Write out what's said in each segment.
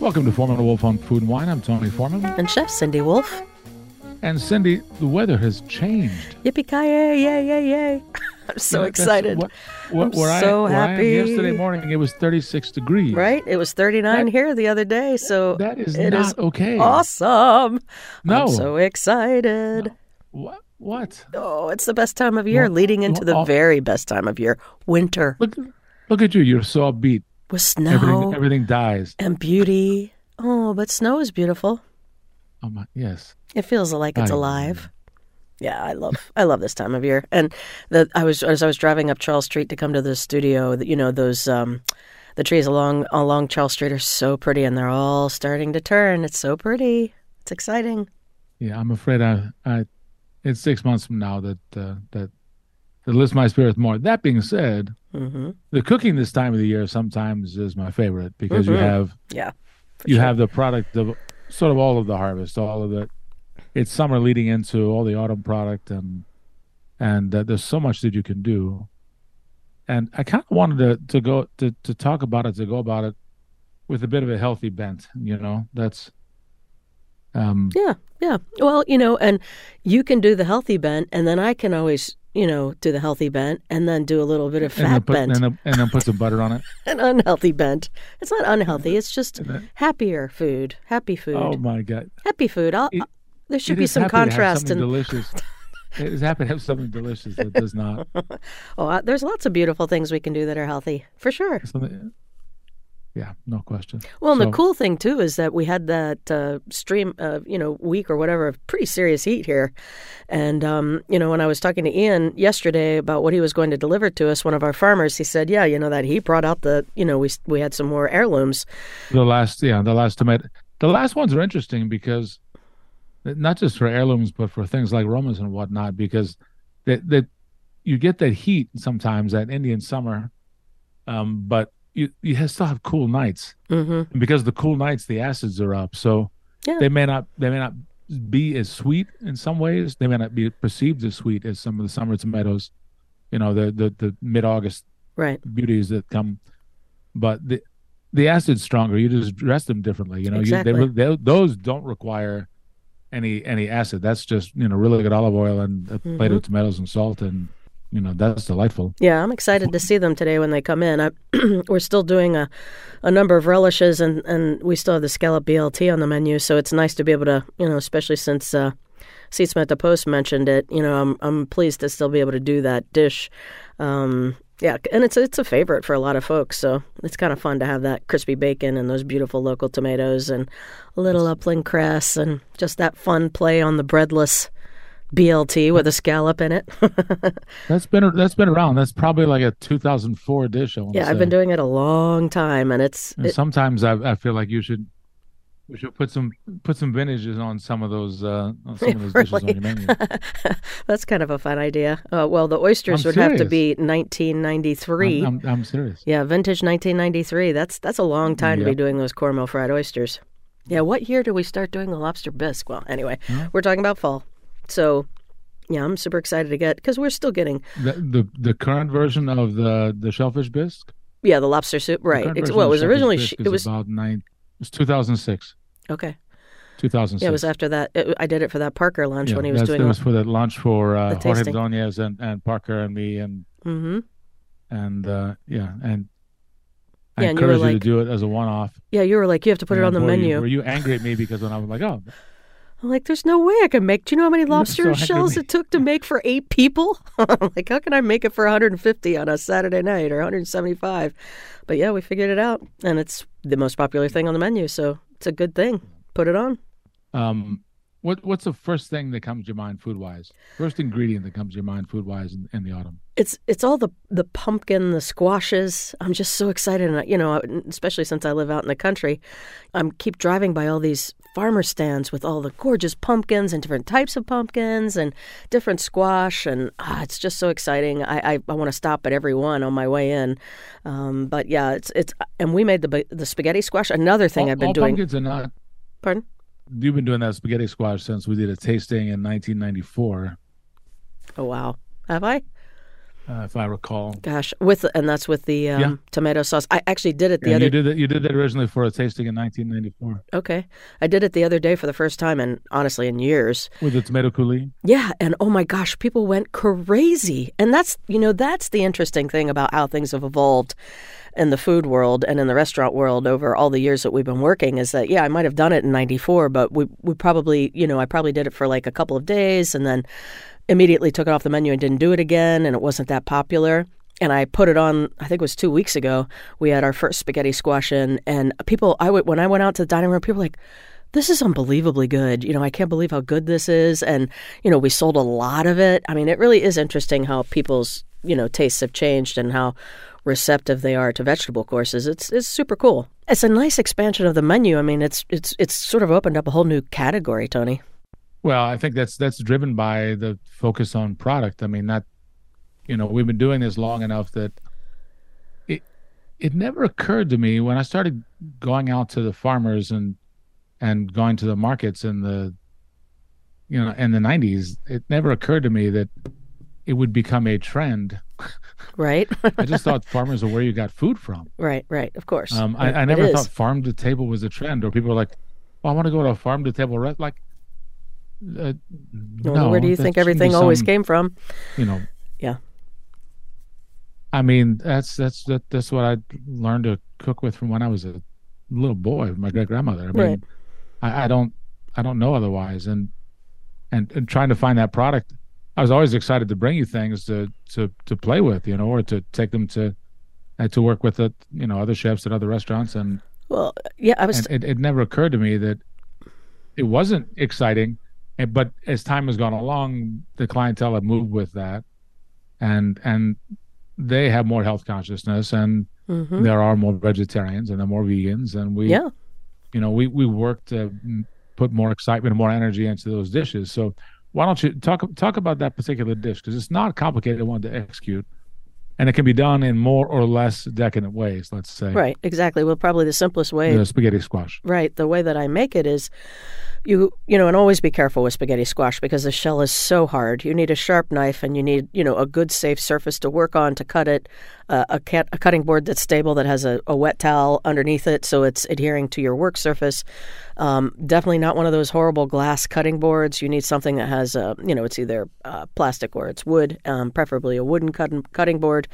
Welcome to Foreman Wolf on Food and Wine. I'm Tony Foreman. And Chef Cindy Wolf. And Cindy, the weather has changed. Yippee ki yay, yay, yay, yay. I'm so that's excited. What, what, I'm so I, happy. yesterday morning, it was 36 degrees. Right? It was 39 That- here the other day, so That is it not is okay. awesome. No. I'm so excited. What? What? Oh, it's the best time of year, leading into the very best time of year, winter, Look, look at you. You're so upbeat. with snow Everything, everything dies. and beauty. Oh, but snow is beautiful. Oh my, yes. It feels like it's I- alive. Yeah, I love I love this time of year. And the I was as I was driving up Charles Street to come to the studio, you know, those um the trees along along Charles Street are so pretty and they're all starting to turn. It's so pretty. It's exciting. Yeah, I'm afraid I, I, it's six months from now that uh, that that lifts my spirits more. That being said, hmm the cooking this time of the year sometimes is my favorite because you Mhm. have Yeah. you sure. have the product of sort of all of the harvest, all of it. It's summer leading into all the autumn product, and and uh, there's so much that you can do. And I kind of wanted to to go to to talk about it, to go about it with a bit of a healthy bent. You know, that's um Yeah, yeah. Well, you know, and you can do the healthy bent, and then I can always, you know, do the healthy bent, and then do a little bit of and fat put bent, and then, and then put some butter on it. an unhealthy bent. It's not unhealthy. It's just then- happier food, happy food, Oh my god! happy food. I'll, It- there should be some happy to have contrast in delicious. It is happy to have something delicious that does not. Oh, there's lots of beautiful things we can do that are healthy, for sure. Something, yeah, no question. Well, and So- the cool thing too is that we had that uh, stream, uh, you know, week or whatever, of pretty serious heat here, and um, you know, when I was talking to Ian yesterday about what he was going to deliver to us, one of our farmers, he said, "Yeah, you know that he brought out the, you know, we we had some more heirlooms. The last, yeah, the last tomato. The last ones are interesting because not just for heirlooms, but for things like Romas and whatnot, because that that you get that heat sometimes that Indian summer, um, but you you have, still have cool nights, hmm and because the cool nights the acids are up, so Yeah. they may not they may not be as sweet in some ways. They may not be perceived as sweet as some of the summer tomatoes, you know, the the, the mid August Right. beauties that come, but the the acid's stronger. You just dress them differently. You know, Exactly. you, they, they, those don't require any any acid. That's just you know really good olive oil and a plate Mm-hmm. of tomatoes and salt, and you know that's delightful. Yeah, I'm excited to see them today when they come in. I, we're still doing a, a number of relishes, and, and we still have the scallop BLT on the menu. So it's nice to be able to, you know, especially since uh, Sietsema at the Post mentioned it. You know, I'm I'm pleased to still be able to do that dish. Um, yeah, and it's it's a favorite for a lot of folks. So it's kind of fun to have that crispy bacon and those beautiful local tomatoes and a little upland cress and just that fun play on the breadless BLT with a scallop in it. That's been that's been around. That's probably like a 2004 dish. I want Yeah, I've been doing it a long time, and it's And it, sometimes I, I feel like you should we should put some put some vintages on some of those uh, on some of those dishes on your menu. that's kind of a fun idea. Uh, well, the oysters I'm would have to be 1993. I'm, I'm, I'm serious. yeah, vintage 1993. That's that's a long time to be doing those Cornmeal fried oysters. Yeah, what year do we start doing the lobster bisque? Well, anyway, Huh? we're talking about fall, so yeah, I'm super excited to get because we're still getting The, the the current version of the the shellfish bisque. yeah the lobster soup right. Ex- well, it was originally sh- it was about nine. It was 2006. okay. 2006. Yeah, it was after that. It, I did it for that Parker lunch Yeah, when he was doing. It was for the lunch for uh, Jorge. Donez and, and Parker and me and hmm and uh, yeah and I Yeah, and you were encourage you to like- do it as a one-off. Yeah, you were like, you have to put it on the boy, you- menu. were you angry at me because when I was like, oh, I'm like, there's no way I can make. Do you know how many lobster angry shells it took to make for eight people? I'm like, how can I make it for 150 on a Saturday night or 175? But yeah, we figured it out, and it's the most popular thing on the menu, so it's a good thing. Put it on. um, what what's the first thing that comes to your mind food-wise? First ingredient that comes to your mind food-wise in, in the autumn. It's it's all the the pumpkin, the squashes. I'm just so excited, and I- you know, especially since I live out in the country, I'm keep driving by all these farmer stands with all the gorgeous pumpkins and different types of pumpkins and different squash, and ah, it's just so exciting. I I, I want to stop at every one on my way in, um, but yeah, it's it's and we made the the spaghetti squash. Another thing all, I've been all doing. pumpkins are not. Pardon? You've been doing that spaghetti squash since we did a tasting in 1994. Oh wow, have I? Uh, if I recall. Gosh, with and that's with the um, Yeah. tomato sauce. I actually did it the Yeah, other you did that. You did that originally for a tasting in 1994 Okay. I did it the other day for the first time and honestly in years. with the tomato coulis. Yeah, and oh my gosh, people went crazy. And that's, you know, that's the interesting thing about how things have evolved in the food world and in the restaurant world over all the years that we've been working is that yeah, I might have done it in 94, but we we probably, you know, I probably did it for like a couple of days and then immediately took it off the menu and didn't do it again and it wasn't that popular. And I put it on. I think it was two weeks ago. We had our first spaghetti squash in, and people. I went when I went out to the dining room. People were like, this is unbelievably good. You know, I can't believe how good this is. And, you know, we sold a lot of it. I mean, it really is interesting how people's, you know, tastes have changed and how receptive they are to vegetable courses. It's it's super cool. It's a nice expansion of the menu. I mean, it's it's it's sort of opened up a whole new category, Tony. Well, I think that's that's driven by the focus on product. I mean, that you know, we've been doing this long enough that it it never occurred to me when I started going out to the farmers and and going to the markets in the you know in the 90s it never occurred to me that it would become a trend Right? i just thought farmers are where you got food from right, right. Of course. um, I, I never thought farm to table was a trend or people were like well, i want to go to a farm to table restaurant. like uh, Well, no, where do you think everything always some- came from? you know Yeah. i mean that's that's that, that's what i learned to cook with from when i was a little boy with my great grandmother i mean Right. I, I don't i don't know otherwise and and and trying to find that product i was always excited to bring you things to to to play with you know or to take them to uh, to work with the you know other chefs at other restaurants and Well, yeah, I was and it, it never occurred to me that it wasn't exciting and, but as time has gone along the clientele have moved with that and and they have more health consciousness and mhm. there are more vegetarians and there are more vegans and we Yeah. you know we we work to put more excitement and more energy into those dishes so why don't you talk talk about that particular dish because it's not a complicated one to execute and it can be done in more or less decadent ways let's say Right, exactly. Well, probably the simplest way the spaghetti squash Right. The way that I make it is you you know, and always be careful with spaghetti squash because the shell is so hard. You need a sharp knife and you need, you know, a good safe surface to work on to cut it. Uh, a, cat, a cutting board that's stable that has a, a wet towel underneath it so it's adhering to your work surface. Um, definitely not one of those horrible glass cutting boards. You need something that has, a, you know, it's either uh, plastic or it's wood, um, preferably a wooden cutting, cutting board.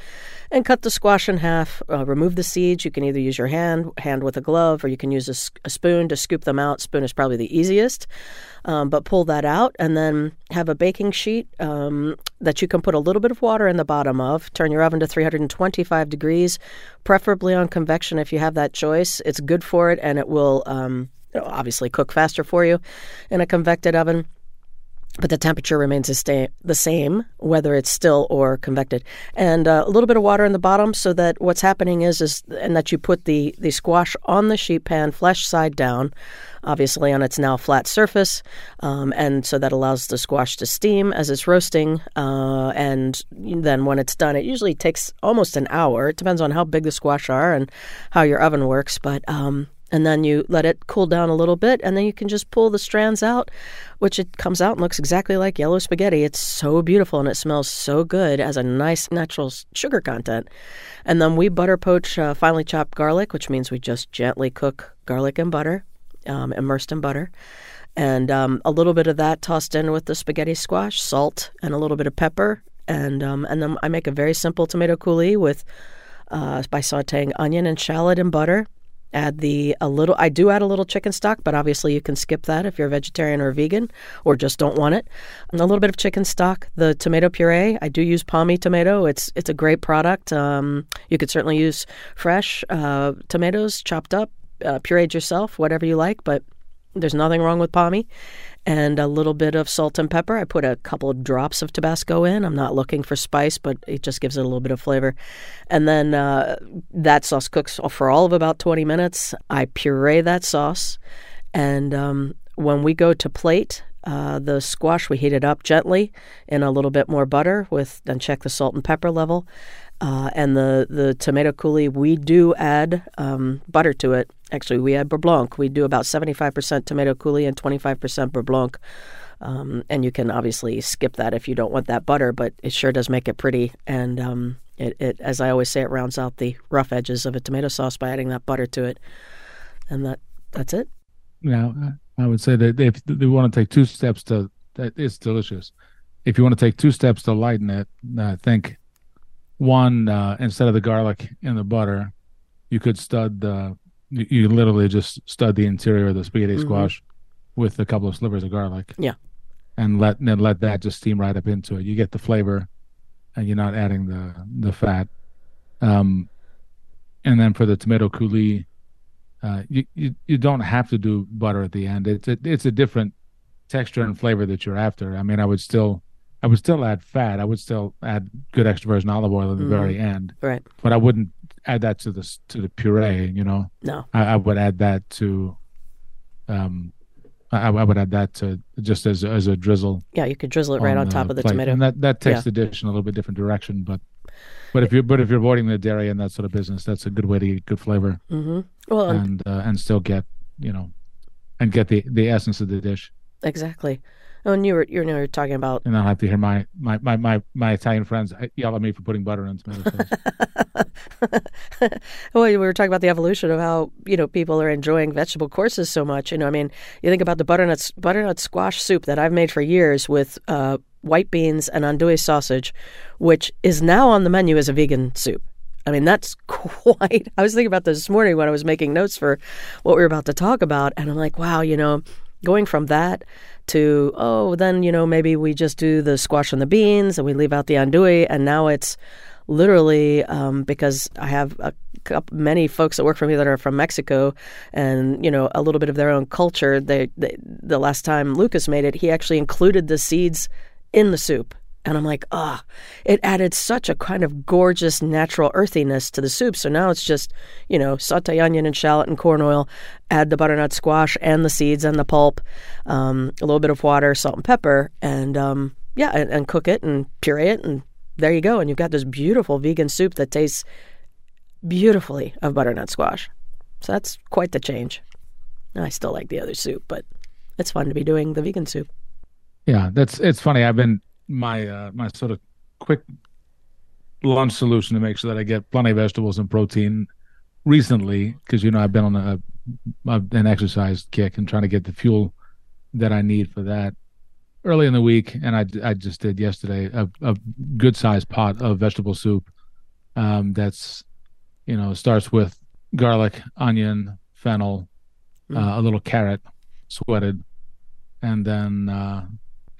And cut the squash in half. Uh, remove the seeds. You can either use your hand, hand with a glove, or you can use a spoon to scoop them out. Spoon is probably the easiest. Um, but pull that out and then have a baking sheet um, that you can put a little bit of water in the bottom of. Turn your oven to 325 degrees, preferably on convection if you have that choice. It's good for it and it will um, obviously cook faster for you in a convected oven but the temperature remains the, same whether it's still or convected. And uh, a little bit of water in the bottom so that what's happening is is and that you put the the squash on the sheet pan flesh side down obviously on its now flat surface um, and so that allows the squash to steam as it's roasting uh, and then when it's done it usually takes almost an hour. It depends on how big the squash are and how your oven works but um, and then you let it cool down a little bit and then you can just pull the strands out which it comes out and looks exactly like yellow spaghetti. It's so beautiful and it smells so good as a nice natural sugar content. And then we butter poach uh, finely chopped garlic which means we just gently cook garlic and butter um, immersed in butter. And um, a little bit of that tossed in with the spaghetti squash salt and a little bit of pepper. And um, and then i make a very simple tomato coulis with uh, by sautéing onion and shallot in butter add the a little i do add a little chicken stock but obviously you can skip that if you're a vegetarian or vegan or just don't want it. And a little bit of chicken stock the tomato puree. I do use Pomì tomato. It's it's a great product. Um, you could certainly use fresh uh, tomatoes chopped up uh, pureed yourself whatever you like but there's nothing wrong with Pomì and a little bit of salt and pepper. I put a couple of drops of Tabasco in. I'm not looking for spice, but it just gives it a little bit of flavor. And then uh, that sauce cooks for all of about 20 minutes. I puree that sauce. And um, when we go to plate, uh, the squash, we heat it up gently in a little bit more butter with, then check the salt and pepper level. Uh, and the, the tomato coulis, we do add um, butter to it. Actually, we add beurre blanc. We do about 75% tomato coulis and 25% beurre blanc Um, and you can obviously skip that if you don't want that butter, but it sure does make it pretty. And um, it, it, as I always say, it rounds out the rough edges of a tomato sauce by adding that butter to it. And that that's it. Now, I would say that if they want to take two steps to, that it's delicious. If you want to take two steps to lighten it, I think one uh, instead of the garlic in the butter, you could stud the. You, you literally just stud the interior of the spaghetti Mhm. squash with a couple of slivers of garlic. Yeah. and let then let that just steam right up into it. You get the flavor, and you're not adding the the fat. Um, and then for the tomato coulis, uh, you, you you don't have to do butter at the end. It's a, it's a different texture and flavor that you're after. I mean, I would still I would still add fat. I would still add good extra virgin olive oil at the Mhm. very end, Right. but I wouldn't add that to the to the puree. You know, No. I, I would add that to, um, I, I would add that to just as as a drizzle Yeah, you could drizzle it right on, the top of the plate. tomato. and that that takes Yeah. the dish in a little bit different direction. But but if you're but if you're avoiding the dairy and that sort of business, that's a good way to get good flavor Mm-hmm. Well, and and uh, and still get you know and get the the essence of the dish exactly. Oh, and you were you know were talking about and not have to hear my my my my, my Italian friends yell at me for putting butter in tomato sauce. well, we were talking about the evolution of how you know people are enjoying vegetable courses so much. You know, I mean, you think about the butternut butternut squash soup that I've made for years with uh, white beans and andouille sausage, which is now on the menu as a vegan soup. I mean, that's quite. I was thinking about this this morning when I was making notes for what we were about to talk about, and I'm like, wow, you know, going from that to oh, then you know maybe we just do the squash and the beans and we leave out the andouille, and now it's literally um, because I have a many folks that work for me that are from Mexico, and you know a little bit of their own culture. They, they the last time Lucas made it, he actually included the seeds in the soup. And I'm like, ah, it added such a kind of gorgeous natural earthiness to the soup. So now it's just, you know, saute onion and shallot and corn oil, add the butternut squash and the seeds and the pulp, um, a little bit of water, salt and pepper, and um, yeah, and, and cook it and puree it, and there you go. And you've got this beautiful vegan soup that tastes beautifully of butternut squash. So that's quite the change. I still like the other soup, but it's fun to be doing the vegan soup. yeah, that's it's funny. I've been my uh, my sort of quick lunch solution to make sure that I get plenty of vegetables and protein recently because you know I've been on a, an exercise kick and trying to get the fuel that I need for that early in the week, and I I just did yesterday a, a good sized pot of vegetable soup. Um, that's you know starts with garlic, onion, fennel, uh, a little carrot, sweated, and then uh,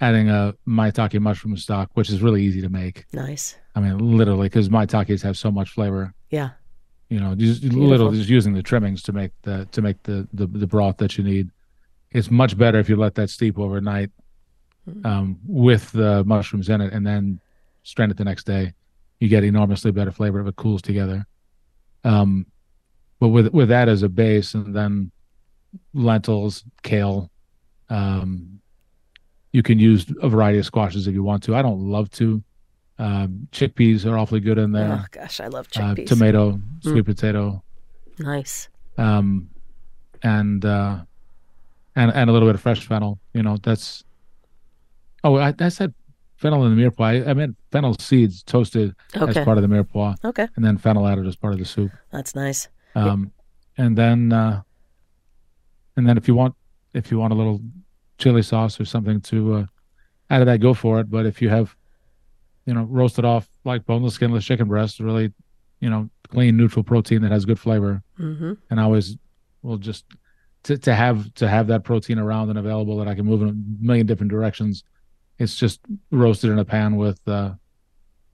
adding a maitake mushroom stock, which is really easy to make. Nice. I mean, literally, because maitakes have so much flavor. Yeah. You know, just Beautiful. literally just using the trimmings to make the to make the, the the broth that you need. It's much better if you let that steep overnight Mm. um, with the mushrooms in it, and then strain it the next day. You get enormously better flavor if it cools together. Um, but with with that as a base, and then lentils, kale. Um, you can use a variety of squashes if you want to. I don't love to. Um, chickpeas are awfully good in there Oh gosh, I love uh, chickpeas. tomato, sweet potato, nice. um, and uh, and and a little bit of fresh fennel. You know, that's. Oh, I, I said fennel in the mirepoix. I, I meant fennel seeds toasted Okay. as part of the mirepoix, Okay, and then fennel added as part of the soup. that's nice. Um, and then uh, and then if you want if you want a little chili sauce or something to uh, add to that, go for it. But if you have, you know, roasted off like boneless, skinless chicken breast, really, you know, clean, neutral protein that has good flavor, hmm and I always will just to, to have to have that protein around and available that I can move in a million different directions. It's just roasted in a pan with uh,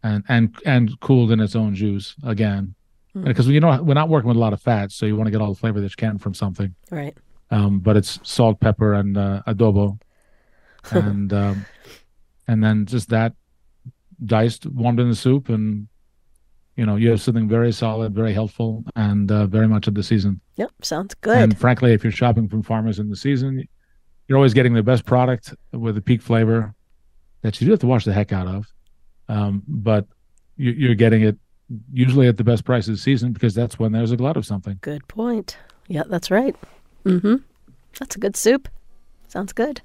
and and and cooled in its own juice again, because you know we're not working with a lot of fat, so you want to get all the flavor that you can from something. Right. Um, but it's salt, pepper, and uh, adobo, and um, and then just that diced, warmed in the soup, and you know you have something very solid, very helpful, and uh, very much of the season. Yep. Sounds good. And frankly, if you're shopping from farmers in the season, you're always getting the best product with a peak flavor that you do have to wash the heck out of. Um, but you, you're getting it usually at the best price of the season because that's when there's a glut of something. Good point. Yeah, that's right. Mm-hmm. That's a good soup. Sounds good.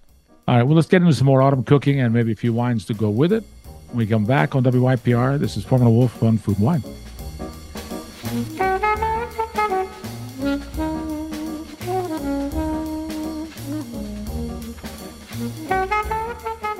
All right, well, let's get into some more autumn cooking and maybe a few wines to go with it. When we come back on WYPR, this is Foreman and Wolf on Food and Wine.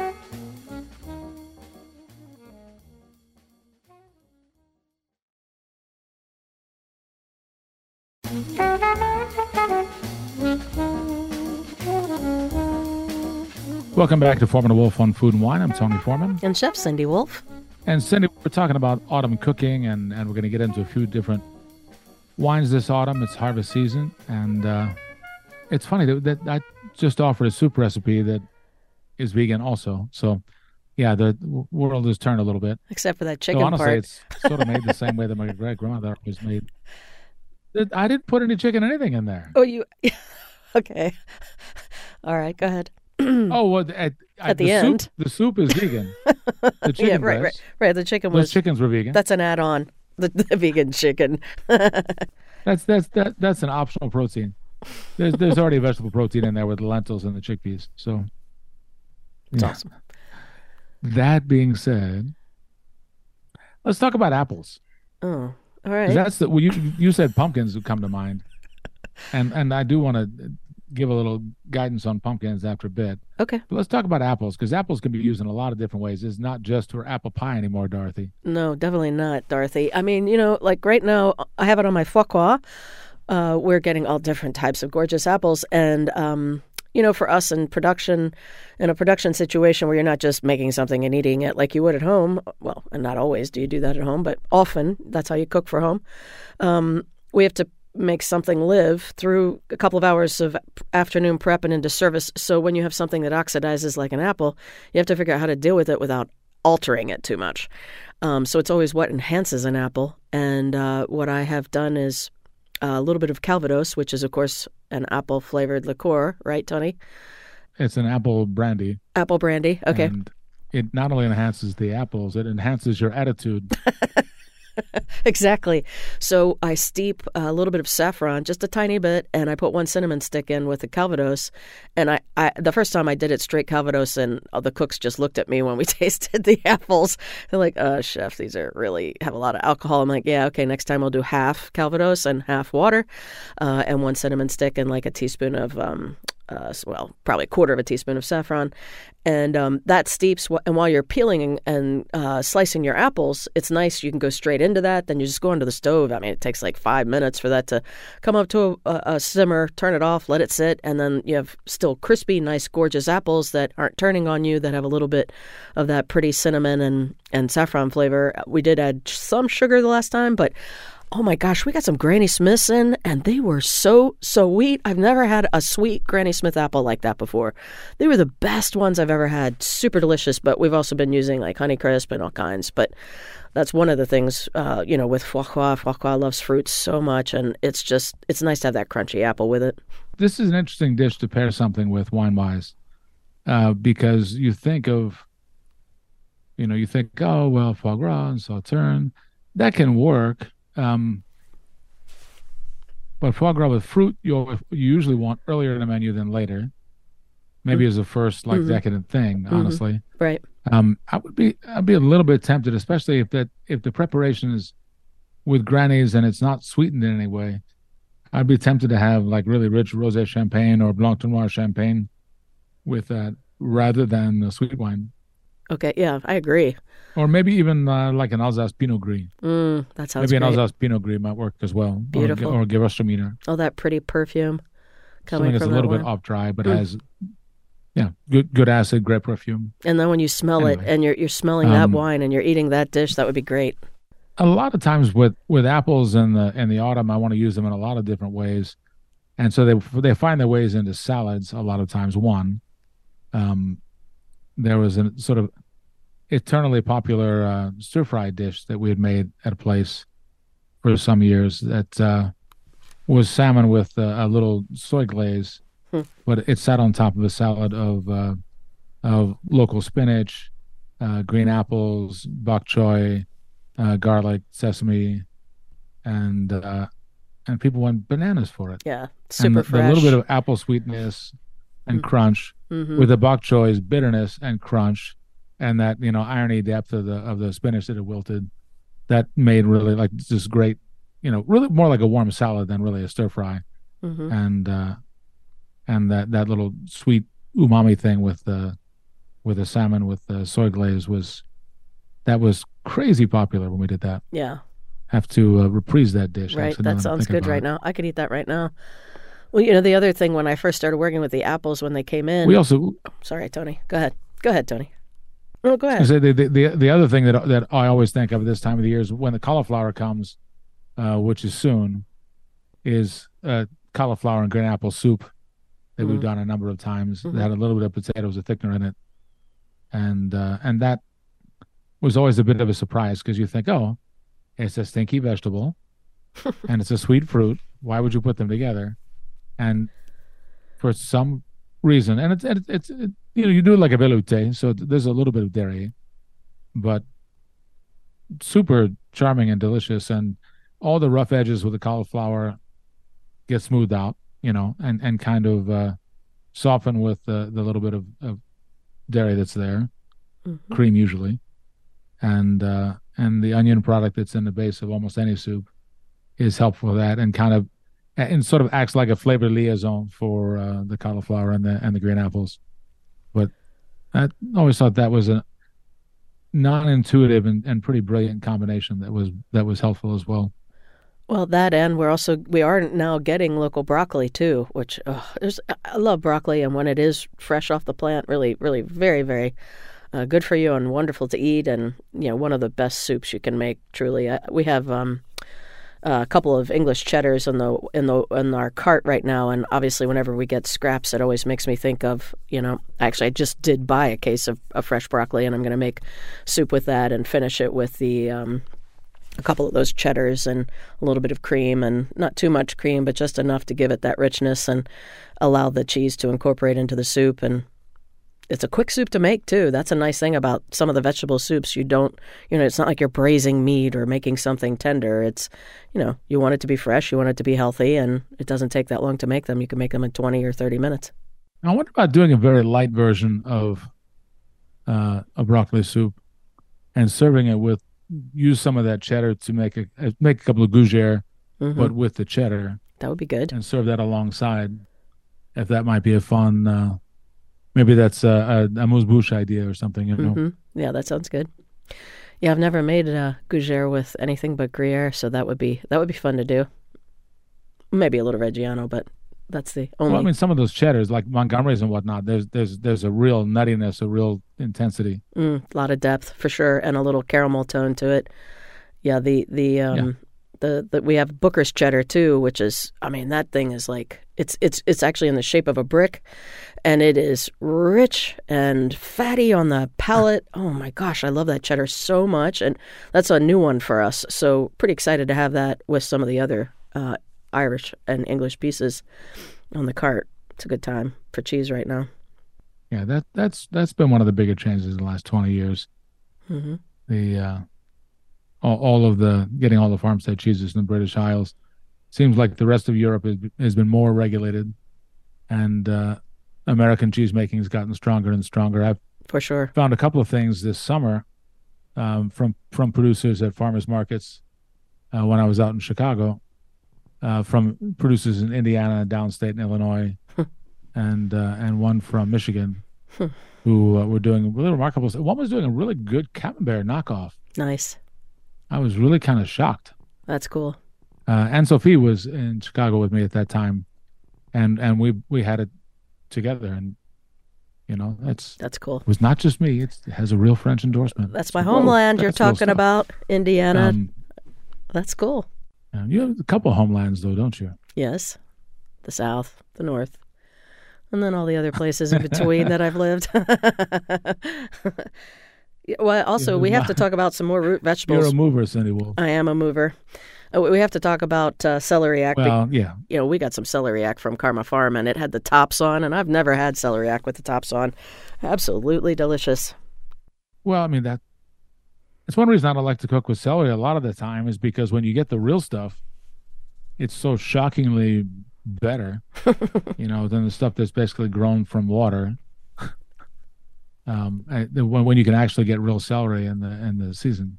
Welcome back to Foreman and Wolf on Food and Wine. I'm Tony Foreman. And Chef Cindy Wolf. And Cindy, we're talking about autumn cooking, and, and we're going to get into a few different wines this autumn. It's harvest season, and uh, it's funny that, that I just offered a soup recipe that is vegan also. So, yeah, the world has turned a little bit. Except for that chicken so honestly, part. it's sort of made the same way that my great grandmother always made. I didn't put any chicken or anything in there. Oh, you. okay. All right, go ahead. oh well, at, At the soup, end. the soup is vegan. The chicken yeah, right, right, breast, right. The chicken Those was. chickens were vegan. That's an add-on. The, the vegan chicken. That's that's that that's an optional protein. There's there's already a vegetable protein in there with the lentils and the chickpeas. So It's yeah. awesome. That being said, let's talk about apples. Oh, all right. That's the well, you you said pumpkins would come to mind, and and I do want to give a little guidance on pumpkins after a bit. Okay. But let's talk about apples because apples can be used in a lot of different ways. It's not just for apple pie anymore, Dorothy. No, definitely not, Dorothy. I mean, you know, like right now, I have it on my foie gras. Uh, we're getting all different types of gorgeous apples, and um, you know, for us in production, in a production situation where you're not just making something and eating it like you would at home. Well, and not always do you do that at home, but often that's how you cook for home. Um, we have to make something live through a couple of hours of afternoon prep and into service. So when you have something that oxidizes like an apple, you have to figure out how to deal with it without altering it too much. Um, so it's always what enhances an apple. And uh, what I have done is a little bit of Calvados, which is, of course, an apple flavored liqueur, right, Tony? It's an apple brandy. Apple brandy. Okay. And it not only enhances the apples, it enhances your attitude. Exactly. So I steep a little bit of saffron, just a tiny bit, and I put one cinnamon stick in with the Calvados. And I, I the first time I did it straight Calvados, and the cooks just looked at me when we tasted the apples. They're like, "Oh, chef, these are really have a lot of alcohol." I'm like, "Yeah, okay. Next time I'll do half Calvados and half water, uh, and one cinnamon stick and like a teaspoon of um, uh, well, probably a quarter of a teaspoon of saffron, and um, that steeps. And while you're peeling and, uh, slicing your apples, it's nice. You can go straight into that. Then you just go under the stove. I mean, it takes like five minutes for that to come up to a, a, a simmer. Turn it off, let it sit, and then you have still crispy, nice, gorgeous apples that aren't turning on you. That have a little bit of that pretty cinnamon and and saffron flavor. We did add some sugar the last time, but Oh my gosh, we got some Granny Smiths in, and they were so so sweet. I've never had a sweet Granny Smith apple like that before. They were the best ones I've ever had. Super delicious, but we've also been using like Honeycrisp and all kinds. But that's one of the things, uh, you know, with foie gras. Foie gras loves fruits so much, and it's just, it's nice to have that crunchy apple with it. this is an interesting dish to pair something with wine wise, uh, because you think of, you know, you think, oh well, foie gras and sauterne, that can work. Um, but foie gras with fruit, you you usually want earlier in the menu than later, maybe as a first like Mhm. decadent thing. Honestly, Right. um, I would be I'd be a little bit tempted, especially if that if the preparation is with grannies and it's not sweetened in any way. I'd be tempted to have like really rich rosé champagne or blanc de noir champagne with that rather than the sweet wine, Okay. Yeah, I agree. or maybe even uh, like an Alsace Pinot Gris. Mm, that sounds maybe an great. Alsace Pinot Gris might work as well, Beautiful. or, or Gewürztraminer, Oh, that pretty perfume coming something that's a little that bit off dry but Mm. has yeah good good acid, great perfume. And then when you smell it, and you're you're smelling that Um, wine, and you're eating that dish, that would be great. a lot of times with with apples in the in the autumn, I want to use them in a lot of different ways, and so they they find their ways into salads a lot of times. One, um, there was a sort of eternally popular uh, stir fry dish that we had made at a place for some years that uh, was salmon with uh, a little soy glaze, Hmm. but it sat on top of a salad of uh, of local spinach, uh, green apples, bok choy, uh, garlic, sesame, and uh, and people went bananas for it. Yeah, super the fresh. little bit of apple sweetness and Mm. crunch, hmm with the bok choy's bitterness and crunch, and that you know irony depth of the of the spinach that had wilted, that made really like this great, you know, really more like a warm salad than really a stir fry, hmm and uh, and that that little sweet umami thing with the with the salmon with the soy glaze was that was crazy popular when we did that. Yeah. Have to uh, reprise that dish. Right. That sounds good right it. now. I could eat that right now. Well, you know, the other thing when I first started working with the apples when they came in. We also Sorry, Tony. Go ahead. Go ahead, Tony. No, go ahead. say the, the the the other thing that that I always think of at this time of the year is when the cauliflower comes, uh, which is soon, is uh, cauliflower and green apple soup that we've Mhm. done a number of times. Mhm. That had a little bit of potatoes, a thickener in it, and uh, and that was always a bit of a surprise because you think, oh, it's a stinky vegetable, and it's a sweet fruit. Why would you put them together? And for some reason, and it's it's, it's it, you know you do it like a velouté, so there's a little bit of dairy, but super charming and delicious, and all the rough edges with the cauliflower get smoothed out, you know, and and kind of uh, soften with the the little bit of, of dairy that's there, Mhm. cream usually, and uh, and the onion product that's in the base of almost any soup is helpful for that, and kind of and sort of acts like a flavor liaison for uh, the cauliflower and the and the green apples. I always thought that was a non-intuitive and, and pretty brilliant combination that was that was helpful as well. Well, that and we're also we are now getting local broccoli too, which oh, I love broccoli, and when it is fresh off the plant, really, really, very, very uh, good for you and wonderful to eat, and you know one of the best soups you can make. Truly, uh, we have um, a couple of English cheddars in the in the in our cart right now, and obviously, whenever we get scraps, it always makes me think of you know. Actually, I just did buy a case of, of fresh broccoli, and I'm going to make soup with that and finish it with the. Um, a couple of those cheddars and a little bit of cream and not too much cream but just enough to give it that richness and allow the cheese to incorporate into the soup and it's a quick soup to make too. That's a nice thing about some of the vegetable soups. You don't you know it's not like you're braising meat or making something tender. It's you know you want it to be fresh you want it to be healthy and it doesn't take that long to make them. You can make them in 20 or 30 minutes. I wonder about doing a very light version of uh, a broccoli soup and serving it with use some of that cheddar to make a uh, make a couple of gougere, Mhm. but with the cheddar that would be good. and serve that alongside. If that might be a fun, uh, maybe that's a, a, amuse bouche idea or something. You know, hmm yeah that sounds good yeah i've never made a gougere with anything but gruyere so that would be that would be fun to do maybe a little reggiano but that's the only well, I mean, some of those cheddars like Montgomerys and whatnot. There's there's there's a real nuttiness, a real intensity. Mm, a lot of depth for sure, and a little caramel tone to it. Yeah, the the um. The the we have Booker's cheddar too, which is I mean that thing is like it's it's it's actually in the shape of a brick, and it is rich and fatty on the palate. Oh my gosh, I love that cheddar so much, and that's a new one for us. So pretty excited to have that with some of the other uh, Irish and English pieces on the cart. It's a good time for cheese right now. Yeah, that that's that's been one of the bigger changes in the last twenty years. hmm the uh, all, all of the getting all the farmstead cheeses in the British Isles. Seems like the rest of Europe has, has been more regulated, and uh, American cheese making has gotten stronger and stronger. I've For sure. found a couple of things this summer um, from from producers at farmers markets uh, when I was out in Chicago, uh, from producers in Indiana, downstate in Illinois, and uh, and one from Michigan, who uh, were doing really remarkable. stuff. One was doing a really good Camembert knockoff. Nice. I was really kind of shocked. That's cool. Uh, Anne Sophie was in Chicago with me at that time, and and we we had it together, and you know that's That's cool. it was not just me. It's, it has a real French endorsement. That's my It's like, whoa, homeland you're talking about, Indiana. Um, That's cool. you have a couple homelands though, don't you? Yes. The South, the North, and then all the other places in between that I've lived. Well, also, we have to talk about some more root vegetables. You're a mover, Cindy Wolf. I am a mover. Uh, We have to talk about uh, celeriac. be- Well, yeah. you know, we got some celeriac from Karma Farm, and it had the tops on, and I've never had celeriac with the tops on. Absolutely delicious. Well, I mean that. It's one reason I don't like to cook with celery a lot of the time is because when you get the real stuff, it's so shockingly better, you know, than the stuff that's basically grown from water. Um, when, when you can actually get real celery in the in the season.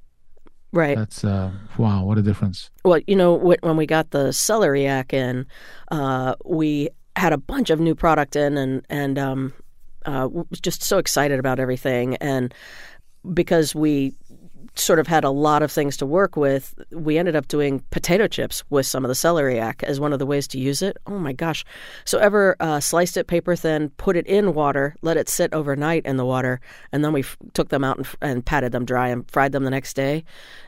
Right. That's uh, wow, what a difference. Well, you know, when we got the celeriac in, uh, we had a bunch of new product in, and and um, uh, was just so excited about everything, and because we sort of had a lot of things to work with, we ended up doing potato chips with some of the celery celeriac as one of the ways to use it. Oh my gosh. So, ever uh, sliced it paper thin, put it in water, let it sit overnight in the water, and then we f- took them out and, f- and patted them dry and fried them the next day.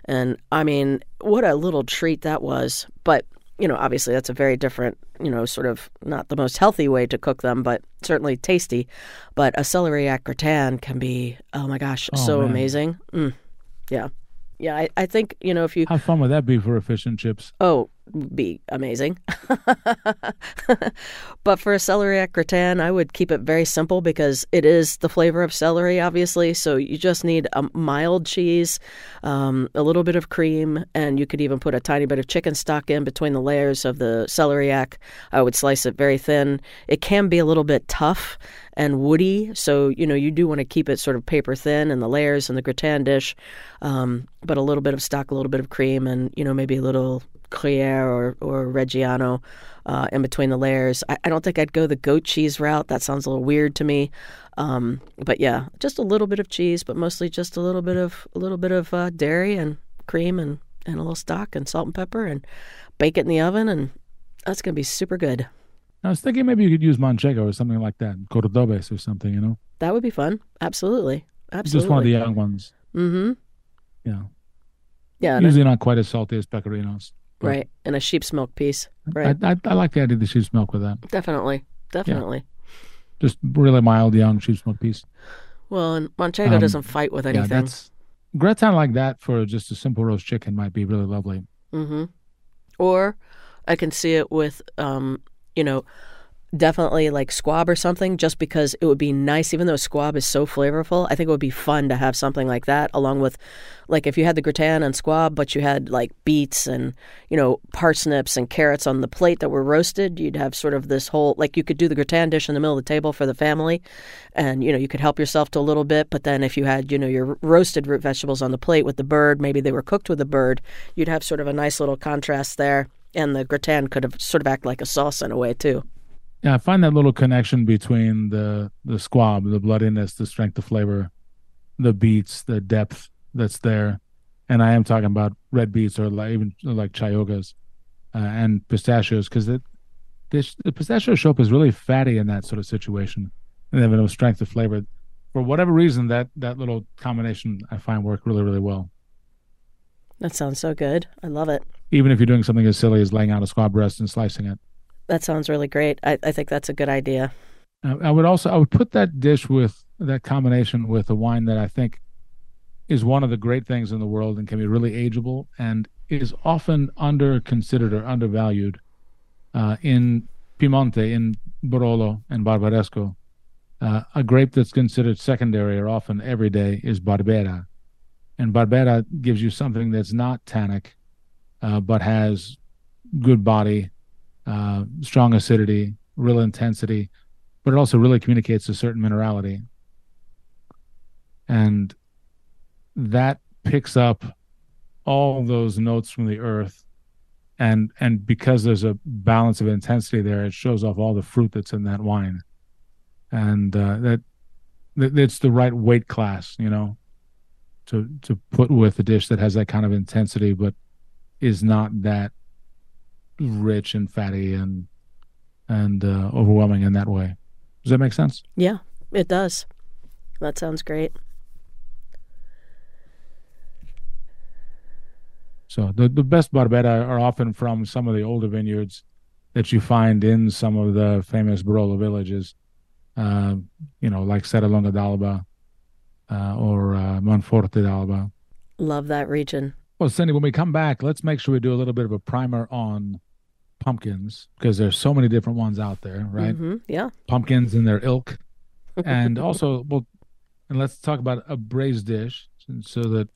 And I mean, what a little treat that was. But you know, obviously that's a very different, you know, sort of not the most healthy way to cook them, but certainly tasty. But a celeriac gratin can be, oh my gosh, oh, so man. amazing. Mm. Yeah. Yeah, I, I think, you know, if you. How fun would that be for a fish and chips? Oh, be amazing. but for a celeriac gratin, I would keep it very simple because it is the flavor of celery, obviously. So you just need a mild cheese, um, a little bit of cream, and you could even put a tiny bit of chicken stock in between the layers of the celeriac. I would slice it very thin. It can be a little bit tough and woody, so you know you do want to keep it sort of paper thin in the layers in the gratin dish, um, but a little bit of stock, a little bit of cream, and you know maybe a little Gruyere or, or Reggiano uh, in between the layers. I, I, don't think I'd go the goat cheese route. That sounds a little weird to me. Um, but yeah, just a little bit of cheese, but mostly just a little bit of a little bit of uh, dairy and cream and, and a little stock and salt and pepper and bake it in the oven, and that's gonna be super good. I was thinking maybe you could use manchego or something like that, cordobes or something, you know. That would be fun. Absolutely, absolutely. Just one of the young ones. Mm-hmm. Yeah. Yeah. Usually not quite as salty as pecorinos. Right, and a sheep's milk piece. Right. I, I, I, like the idea of the sheep's milk with that. Definitely, definitely. Yeah. Just really mild, young sheep's milk piece. Well, and Manchego um, doesn't fight with anything. Yeah, that's gratin like that for just a simple roast chicken might be really lovely. Mm-hmm. Or I can see it with, um, you know, definitely like squab or something just because it would be nice even though squab is so flavorful i think it would be fun to have something like that along with like if you had the gratin and squab but you had like beets and you know parsnips and carrots on the plate that were roasted you'd have sort of this whole like you could do the gratin dish in the middle of the table for the family and you know you could help yourself to a little bit but then if you had you know your roasted root vegetables on the plate with the bird maybe they were cooked with the bird you'd have sort of a nice little contrast there and the gratin could have sort of act like a sauce in a way too yeah, I find that little connection between the the squab, the bloodiness, the strength of flavor, the beets, the depth that's there, and I am talking about red beets or like, even like Chioggias uh, and pistachios because the pistachio show up is really fatty in that sort of situation, and they have no strength of flavor. For whatever reason, that that little combination I find work really really well. That sounds so good. I love it. Even if you're doing something as silly as laying out a squab breast and slicing it. That sounds really great. I, I think that's a good idea. I would also I would put that dish with that combination with a wine that I think is one of the great things in the world and can be really ageable and is often under considered or undervalued uh, in Piemonte, in Barolo and Barbaresco. Uh, a grape that's considered secondary or often everyday is Barbera. And Barbera gives you something that's not tannic, uh, but has good body, uh, strong acidity, real intensity, but it also really communicates a certain minerality. And that picks up all those notes from the earth and and because there's a balance of intensity there it shows off all the fruit that's in that wine and uh, that, that it's the right weight class you know to to put with a dish that has that kind of intensity but is not that rich and fatty and and uh, overwhelming in that way. Does that make sense? Yeah, it does. That sounds great. So the the best barbera are often from some of the older vineyards that you find in some of the famous Barolo villages, uh, you know, like Serralunga d'Alba uh, or uh, Monforte d'Alba. Love that region. Well, Cindy, when we come back, let's make sure we do a little bit of a primer on pumpkins because there's so many different ones out there, right? Mm-hmm. Yeah. Pumpkins and their ilk. and also, well, and let's talk about a braised dish so that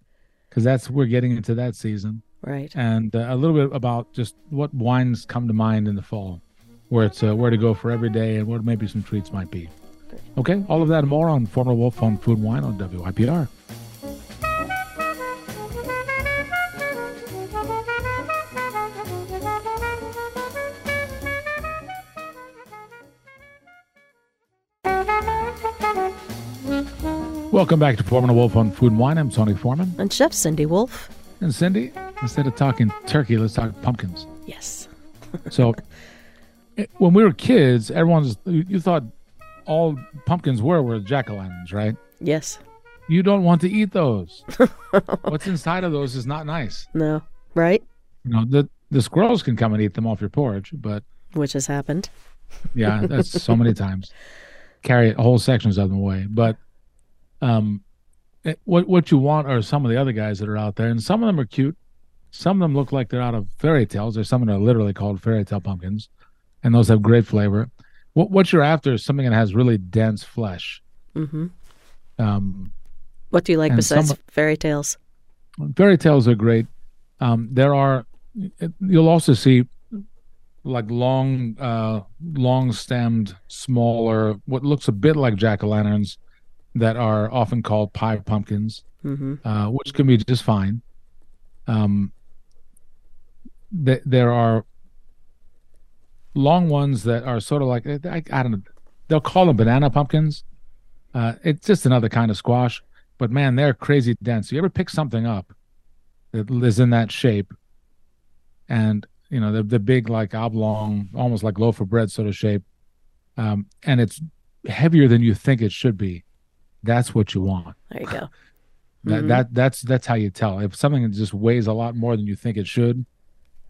because that's we're getting into that season. Right. And uh, a little bit about just what wines come to mind in the fall. where it's uh, where to go for every day and what maybe some treats might be. Okay, all of that and more on Foreman and Wolf on Food and Wine on WYPR. Welcome back to Foreman and Wolf on Food and Wine. I'm Tony Foreman. And Chef Cindy Wolf. And Cindy, instead of talking turkey, let's talk pumpkins. Yes. so, eh, when we were kids, everyone's you, thought all pumpkins were were jack o' lanterns, right? Yes. You don't want to eat those. What's inside of those is not nice. No. Right? You know, the the squirrels can come and eat them off your porch, but Which has happened. yeah, that's so many times. Carry whole sections of them away, but um, what what you want are some of the other guys that are out there, and some of them are cute. Some of them look like they're out of fairy tales. There's some that are literally called fairy tale pumpkins, and those have great flavor. What what you're after is something that has really dense flesh. Mm-hmm. Um, What do you like besides some- fairy tales? fairy tales are great. Um, there are you'll also see like long uh long stemmed smaller what looks a bit like jack-o'-lanterns that are often called pie pumpkins Mm-hmm. uh, which can be just fine. Um th- there are long ones that are sort of like I, I don't know they'll call them banana pumpkins. Uh it's just another kind of squash but man they're crazy dense. You ever pick something up that is in that shape and you know the the big like oblong almost like loaf of bread sort of shape um and it's heavier than you think it should be that's what you want. There you go. that Mhm. that that's that's how you tell. If something just weighs a lot more than you think it should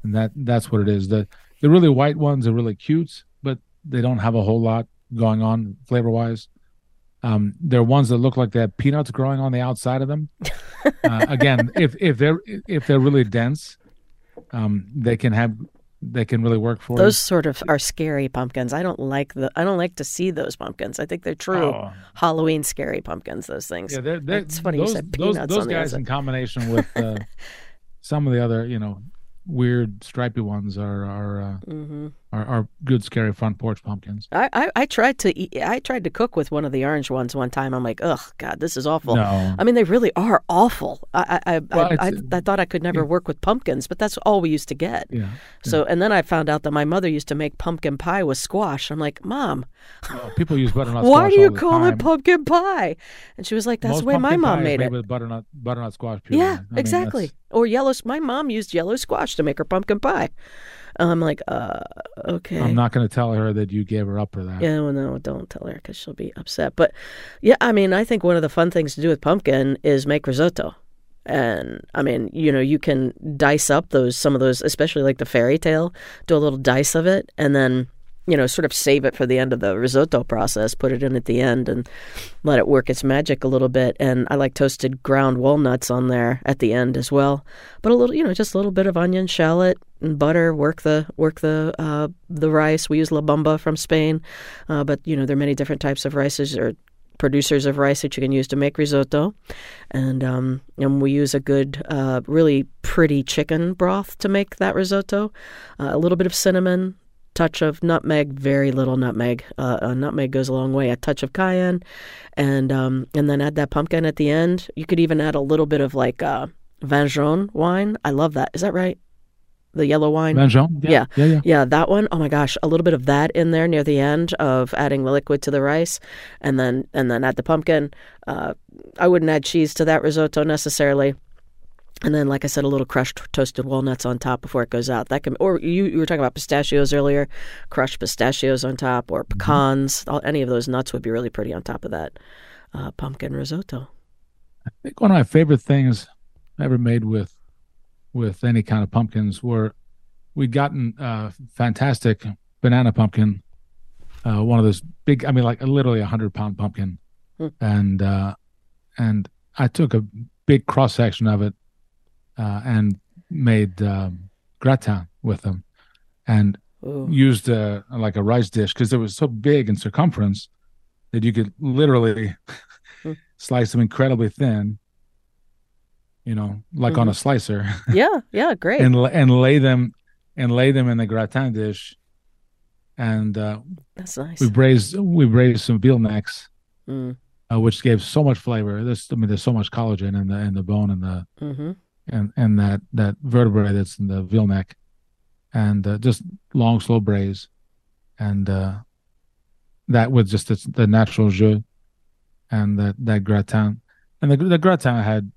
and that that's what it is. The the really white ones are really cute but they don't have a whole lot going on flavor wise um there are ones that look like they have peanuts growing on the outside of them. Uh, again if if they're if they're really dense um they can have they can really work for Those sort of are scary pumpkins. I don't like the. I don't like to see those pumpkins. I think they're true Oh. Halloween scary pumpkins. Those things. Yeah, they're, they're, It's funny you those, said peanuts those on the guys in combination with uh, some of the other, you know, weird stripy ones are are uh, hmm are, are good scary front porch pumpkins. I, I I tried to eat. I tried to cook with one of the orange ones one time. I'm like, ugh, God, this is awful. No, I mean, they really are awful. I I I, Well, I, I, I thought I could never work with pumpkins, but that's all we used to get. yeah, So, and then I found out that my mother used to make pumpkin pie with squash. I'm like, Mom, Well, people use butternut. why do you call time. it pumpkin pie? And she was like, That's Most the way my mom made it. with butternut butternut squash puree. Yeah, mean, exactly. that's- Or yellow. My mom used yellow squash to make her pumpkin pie. I'm like, uh, okay. I'm not going to tell her that you gave her up for that. Yeah, well, no, don't tell her because she'll be upset. But yeah, I mean, I think one of the fun things to do with pumpkin is make risotto. And I mean, you know, you can dice up those, some of those, especially like the fairy tale, do a little dice of it, and then, you know, sort of save it for the end of the risotto process, put it in at the end, and let it work its magic a little bit. And I like toasted ground walnuts on there at the end as well. But a little, you know, just a little bit of onion, shallot, and butter. Work the work the uh, the rice. We use La Bomba from Spain, uh, but you know there are many different types of rices or producers of rice that you can use to make risotto, and um, and we use a good, uh, really pretty chicken broth to make that risotto. Uh, a little bit of cinnamon, touch of nutmeg, very little nutmeg. Uh, uh, nutmeg goes a long way. A touch of cayenne, and um, and then add that pumpkin at the end. You could even add a little bit of like uh, vin jaune wine. I love that. Is that right? The yellow wine. Manjon? Yeah. yeah, yeah. Yeah, that one. Oh my gosh, a little bit of that in there near the end of adding the liquid to the rice, and then and then add the pumpkin. Uh, I wouldn't add cheese to that risotto necessarily. And then, like I said, a little crushed toasted walnuts on top before it goes out. That can, or you, you were talking about pistachios earlier, crushed pistachios on top, or pecans. All, any of those nuts would be really pretty on top of that uh, pumpkin risotto. I think one of my favorite things I ever made with with any kind of pumpkins were we'd gotten uh fantastic banana pumpkin, uh one of those big I mean like literally a hundred pound pumpkin. Hmm. And uh and I took a big cross section of it uh and made um gratin with them and Ooh. used uh, like a rice dish because it was so big in circumference that you could literally Hmm. slice them incredibly thin you know like on a slicer Yeah, yeah, great. and and lay them and lay them in the gratin dish and uh, That's nice. we braised we braised some veal necks, Mm, uh, which gave so much flavor. This I mean, there's so much collagen in the in the bone and the hmm and and that that vertebrae that's in the veal neck, and uh, just long slow braise, and uh, that with just its, the natural jus, and that that gratin, and the the gratin had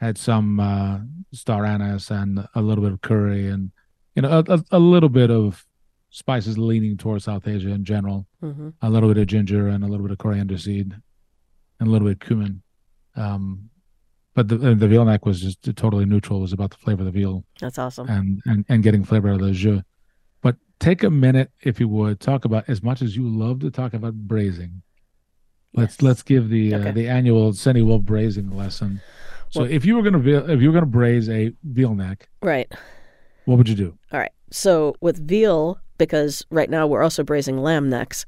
had some uh, star anise and a little bit of curry and you know a, a, a little bit of spices leaning towards South Asia in general, hmm a little bit of ginger and a little bit of coriander seed, and a little bit of cumin. Um, but the the veal neck was just totally neutral. It was about the flavor of the veal That's awesome. and and and getting flavor out of the jus. But take a minute, if you would, talk about as much as you love to talk about braising. Let's Yes. let's give the Okay. uh, the annual Cindy Wolf braising lesson. So Well- if you were gonna veal, if you were gonna braise a veal neck, Right. what would you do? All right. So with veal, because right now we're also braising lamb necks.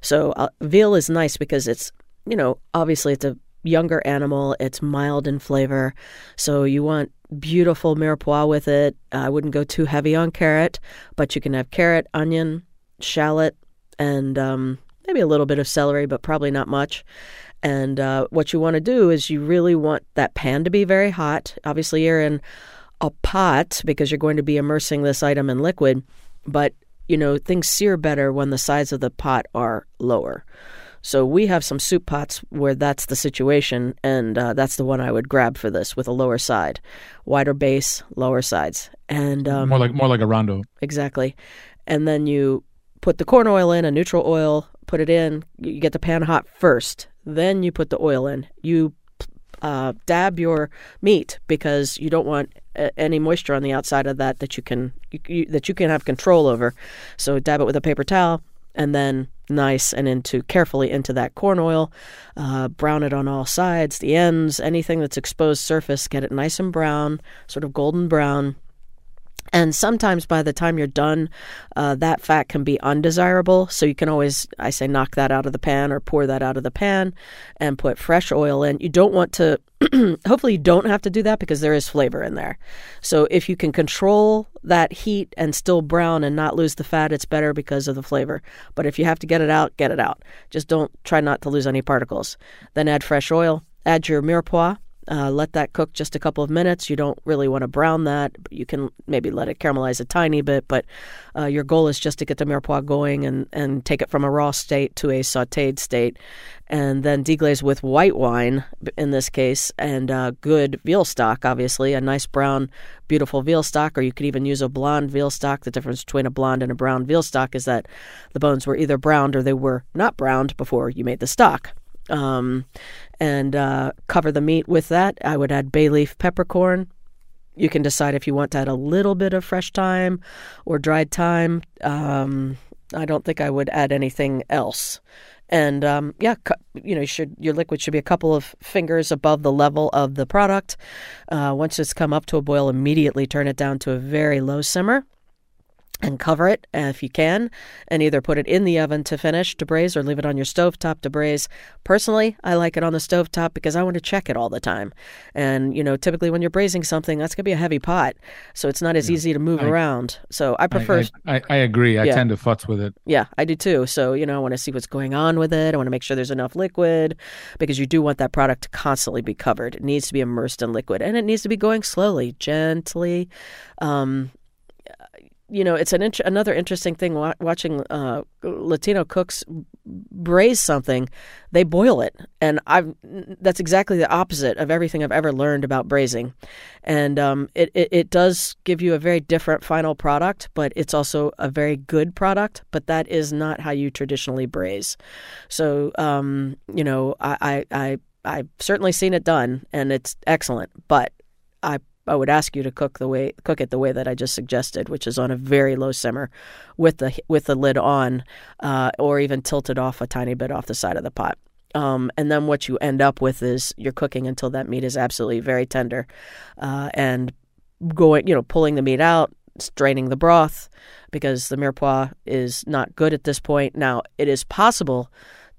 So uh, veal is nice because it's, you know, obviously it's a younger animal. It's mild in flavor. So you want beautiful mirepoix with it. I wouldn't go too heavy on carrot, but you can have carrot, onion, shallot, and um, maybe a little bit of celery, but probably not much. And uh, what you want to do is you really want that pan to be very hot. Obviously, you're in a pot because you're going to be immersing this item in liquid, but you know, things sear better when the sides of the pot are lower. So we have some soup pots where that's the situation, and uh, that's the one I would grab for this with a lower side, wider base, lower sides, and um, more like more like a rondo. exactly. And then you put the corn oil in, a neutral oil, put it in. You get the pan hot first, then you put the oil in. You uh, dab your meat because you don't want uh, any moisture on the outside of that that you can you, you, that you can have control over. So dab it with a paper towel, and then nice and into carefully into that corn oil. Uh, brown it on all sides, the ends, anything that's exposed surface. Get it nice and brown, sort of golden brown. And sometimes by the time you're done, uh, that fat can be undesirable. So you can always, I say, knock that out of the pan or pour that out of the pan and put fresh oil in. You don't want to, hopefully, you don't have to do that because there is flavor in there. So if you can control that heat and still brown and not lose the fat, it's better because of the flavor. But if you have to get it out, get it out. Just don't try not to lose any particles. Then add fresh oil, add your mirepoix. Uh, let that cook just a couple of minutes. You don't really want to brown that. You can maybe let it caramelize a tiny bit, but uh, your goal is just to get the mirepoix going and, and take it from a raw state to a sautéed state. And then deglaze with white wine, in this case, and uh, good veal stock, obviously, a nice brown, beautiful veal stock, or you could even use a blonde veal stock. The difference between a blonde and a brown veal stock is that the bones were either browned or they were not browned before you made the stock um, and uh, cover the meat with that. I would add bay leaf peppercorn. You can decide if you want to add a little bit of fresh thyme or dried thyme. Um, I don't think I would add anything else. And um, yeah, you know, you should your liquid should be a couple of fingers above the level of the product. Uh, once it's come up to a boil, immediately turn it down to a very low simmer and cover it if you can, and either put it in the oven to finish to braise or leave it on your stovetop to braise. Personally, I like it on the stovetop because I want to check it all the time. And, you know, typically when you're braising something, that's going to be a heavy pot, so it's not as easy to move I- around. So I prefer, I, I, I agree. I Yeah. tend to futz with it. yeah, I do too. So, you know, I want to see what's going on with it. I want to make sure there's enough liquid because you do want that product to constantly be covered. It needs to be immersed in liquid and it needs to be going slowly, gently. Um, you know, it's an int- another interesting thing wa- watching uh, Latino cooks braise something. They boil it, and I've that's exactly the opposite of everything I've ever learned about braising. And um, it, it it does give you a very different final product, but it's also a very good product. But that is not how you traditionally braise. So, um, you know, I, I I I've certainly seen it done, and it's excellent. But I I would ask you to cook the way cook it the way that I just suggested, which is on a very low simmer, with the with the lid on, uh, or even tilted off a tiny bit off the side of the pot. Um, and then what you end up with is you're cooking until that meat is absolutely very tender, uh, and going you know pulling the meat out, straining the broth, because the mirepoix is not good at this point. Now it is possible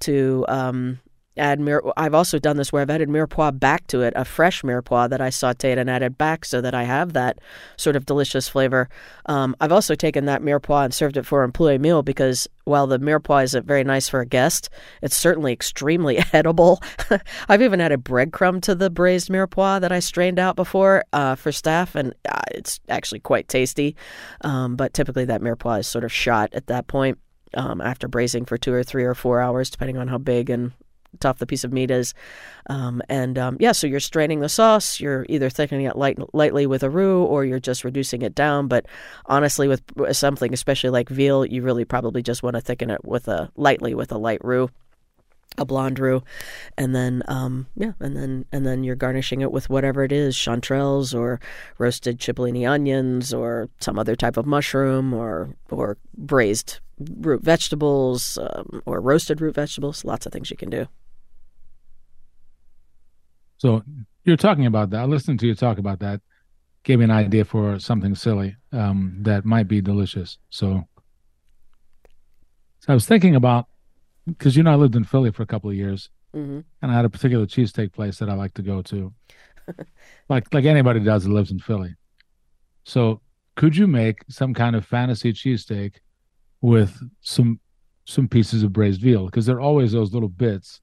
to um, add mir- I've also done this where I've added mirepoix back to it, a fresh mirepoix that I sautéed and added back so that I have that sort of delicious flavor. Um, I've also taken that mirepoix and served it for an employee meal because while the mirepoix isn't very nice for a guest, it's certainly extremely edible. I've even added breadcrumb to the braised mirepoix that I strained out before uh, for staff, and uh, it's actually quite tasty. Um, but typically that mirepoix is sort of shot at that point. Um, after braising for two or three or four hours, depending on how big and tough the piece of meat is. Um, and um, yeah, so you're straining the sauce. You're either thickening it light, lightly with a roux or you're just reducing it down. But honestly, with something especially like veal, you really probably just want to thicken it with a lightly with a light roux a blonde roux, and then um, yeah, and then and then you're garnishing it with whatever it is, chanterelles or roasted cipollini onions or some other type of mushroom or or braised root vegetables um, or roasted root vegetables. Lots of things you can do. So you're talking about that. Listening to you talk about that gave me an idea for something silly um, that might be delicious. So, so I was thinking about because you know I lived in Philly for a couple of years, mm-hmm. and I had a particular cheesesteak place that I like to go to, like like anybody does that lives in Philly. So, could you make some kind of fantasy cheesesteak with some some pieces of braised veal? Because there are always those little bits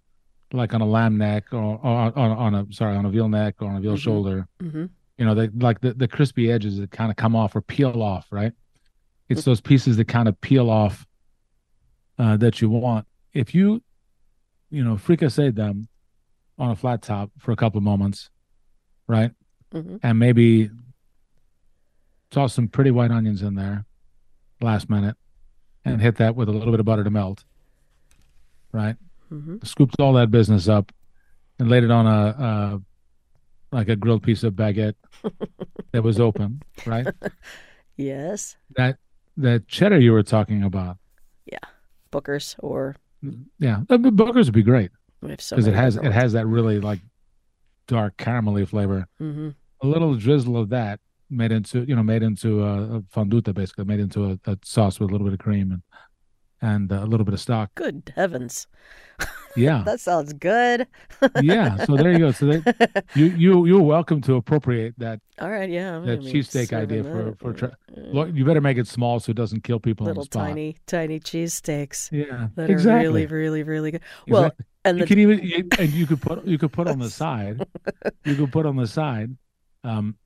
like on a lamb neck or, or on, on a sorry on a veal neck or on a veal mm-hmm. shoulder. Mm-hmm. You know, they like the, the crispy edges that kind of come off or peel off, right? It's those pieces that kind of peel off uh, that you want. If you, you know, fricassee them on a flat top for a couple of moments, right? Mm-hmm. And maybe toss some pretty white onions in there last minute and hit that with a little bit of butter to melt, right? Mm-hmm. scooped all that business up and laid it on a, a like a grilled piece of baguette that was open, right? Yes. That that cheddar you were talking about. Yeah, Booker's or yeah, Booker's would be great because so it has it has that really like dark caramelly flavor. Mm-hmm. A little drizzle of that made into you know made into a, a fonduta basically made into a, a, sauce with a little bit of cream and and a little bit of stock. Good heavens. Yeah. that sounds good. yeah. So there you go. So they, you you you're welcome to appropriate that. All right. Yeah. That cheesesteak idea for for. Tra- Look, you better make it small so it doesn't kill people. Little tiny tiny cheesesteaks. Yeah. That exactly. are really really really good. Well, exactly. and you the... can even you, and you could put you could put on the side. you could put on the side. Um,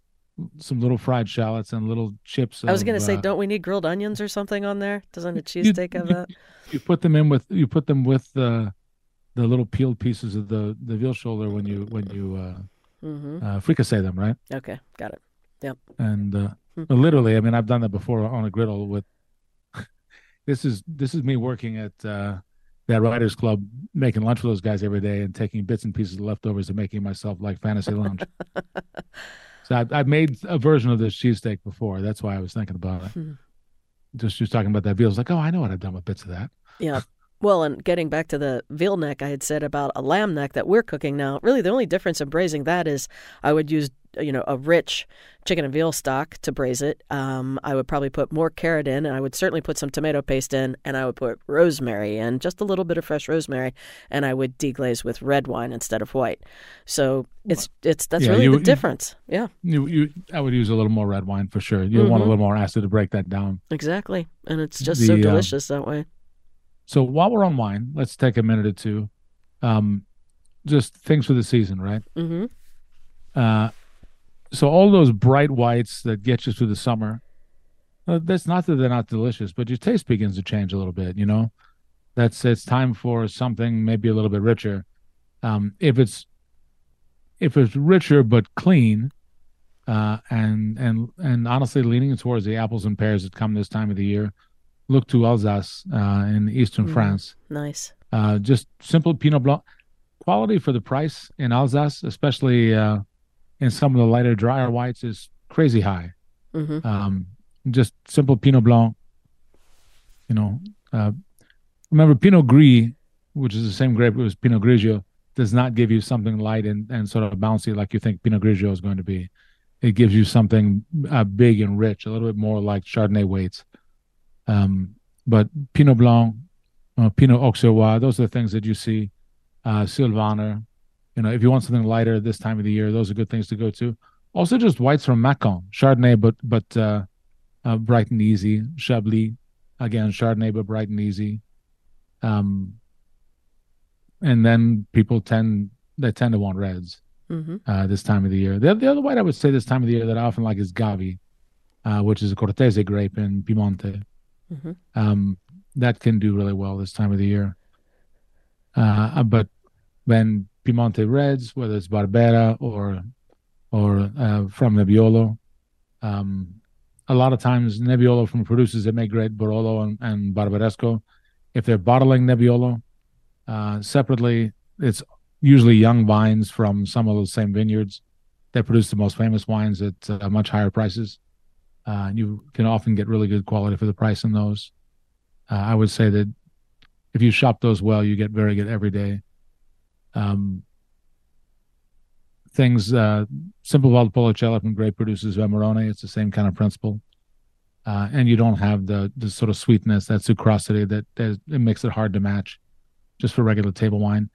some little fried shallots and little chips. I was going to say, uh, don't we need grilled onions or something on there? Doesn't a cheesesteak have that? You put them in with you put them with the the little peeled pieces of the the veal shoulder when you when you uh, mm-hmm. uh fricassee them, right? Okay, got it. Yep. And uh, Mm-hmm. literally, I mean, I've done that before on a griddle with. this is this is me working at uh, that writers club, making lunch for those guys every day, and taking bits and pieces of leftovers and making myself like fantasy lunch. So I've, I've made a version of this cheesesteak before. That's why I was thinking about it. Hmm. Just just talking about that veal. I was like, oh, I know what I've done with bits of that. Yeah. Well, and getting back to the veal neck, I had said about a lamb neck that we're cooking now. Really, the only difference in braising that is I would use, you know, a rich chicken and veal stock to braise it. Um, I would probably put more carrot in, and I would certainly put some tomato paste in, and I would put rosemary in, just a little bit of fresh rosemary, and I would deglaze with red wine instead of white. So it's it's that's Yeah, really you- the you- difference. Yeah, You you I would use a little more red wine for sure. You want a Mhm. little more acid to break that down. exactly, and it's just so The, um, delicious that way. So while we're on wine, let's take a minute or two. Um, just things for the season, right? Mm-hmm. Uh, so all those bright whites that get you through the summer, uh, that's not that they're not delicious, but your taste begins to change a little bit. You know, that's it's time for something maybe a little bit richer. Um, if it's if it's richer but clean, uh, and and and honestly leaning towards the apples and pears that come this time of the year, look to Alsace uh, in eastern Mhm. France. Nice. Uh, just simple Pinot Blanc quality for the price in Alsace, especially in some of the lighter, drier whites, is crazy high. Mm-hmm. Um, just simple Pinot Blanc. You know, uh, remember Pinot Gris, which is the same grape as Pinot Grigio, does not give you something light and, and sort of bouncy like you think Pinot Grigio is going to be. It gives you something uh, big and rich, a little bit more like Chardonnay weights. Um, but Pinot Blanc, uh, Pinot Auxerrois, those are the things that you see uh, Sylvaner. You know, if you want something lighter this time of the year, those are good things to go to. Also, just whites from Mâcon, Chardonnay, but but uh, uh, bright and easy. Chablis, again, Chardonnay, but bright and easy. Um, and then people tend they tend to want reds Mm-hmm. uh, this time of the year. The, the other white I would say this time of the year that I often like is Gavi, uh, which is a Cortese grape in Piemonte. Mm-hmm. Um, that can do really well this time of the year. Uh, but when Piemonte Reds, whether it's Barbera or or uh, from Nebbiolo, um, a lot of times Nebbiolo from producers that make great Barolo and, and Barbaresco, if they're bottling Nebbiolo uh, separately, it's usually young vines from some of those same vineyards that produce the most famous wines at uh, much higher prices. Uh, you can often get really good quality for the price in those. Uh, I would say that if you shop those well, you get very good every day. Um, things, uh, Simple Valpolicella from great producers Vemerone, it's the same kind of principle. Uh, and you don't have the the sort of sweetness, that sucrosity that, that it makes it hard to match just for regular table wine.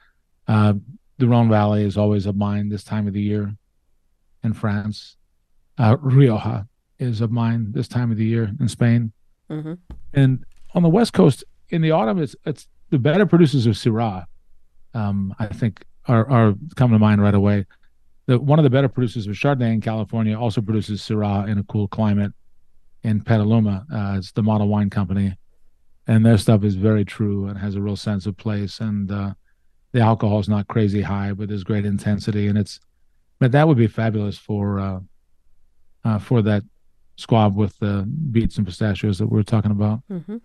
Uh, the Rhone Valley is always a mine this time of the year in France. Uh, Rioja is a mine this time of the year in Spain. Mm-hmm. And on the West Coast in the autumn, it's it's the better producers of Syrah. Um, I think are are coming to mind right away. The one of the better producers of Chardonnay in California also produces Syrah in a cool climate in Petaluma. Uh, it's the Model Wine Company, and their stuff is very true and has a real sense of place. And uh, the alcohol is not crazy high, but there's great intensity, and it's. But that would be fabulous for uh, uh, for that squab with the beets and pistachios that we are talking about. Mm-hmm.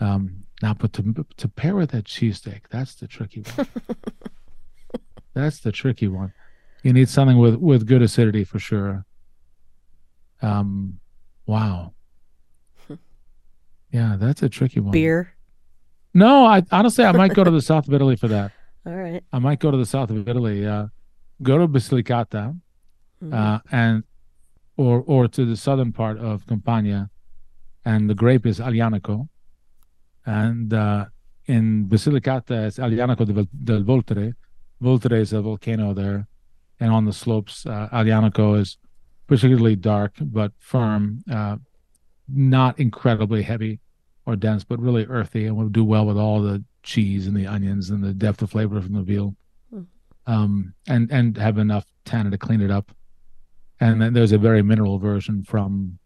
Um, now, but to to pair with that cheesesteak, that's the tricky one. that's the tricky one. You need something with with good acidity for sure. Um, wow. Yeah, that's a tricky one. Beer. No, I honestly I might go to the south of Italy for that. All right. I might go to the south of Italy. Uh, go to Basilicata, Mhm. uh, and or or to the southern part of Campania, and the grape is Aglianico, and uh, in Basilicata it's Aglianico del, del Vulture. Vulture is a volcano there, and on the slopes, uh, Aglianico is particularly dark but firm, uh, not incredibly heavy or dense, but really earthy, and will do well with all the cheese and the onions and the depth of flavor from the veal, Mm. um, and and have enough tannin to clean it up. And then there's a very mineral version from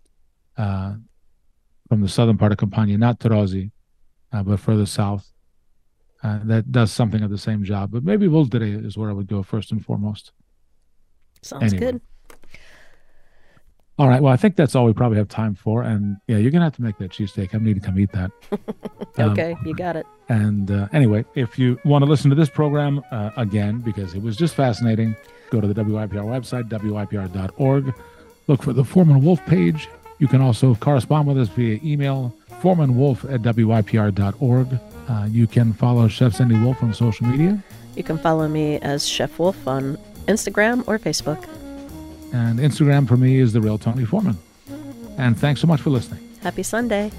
uh, from the southern part of Campania, not Taurasi, uh, but further south. Uh, that does something of the same job, but maybe Vulture is where I would go first and foremost. Sounds Anyway. good. All right. Well, I think that's all we probably have time for. And yeah, you're gonna have to make that cheesesteak. I need to come eat that. Um, Okay, you got it. And uh, anyway, if you want to listen to this program uh, again because it was just fascinating, go to the WYPR website, WYPR.org. Look for the Foreman Wolf page. You can also correspond with us via email, foremanwolf at WYPR.org. Uh, you can follow Chef Cindy Wolf on social media. You can follow me as Chef Wolf on Instagram or Facebook. And Instagram for me is The Real Tony Foreman. And thanks so much for listening. Happy Sunday.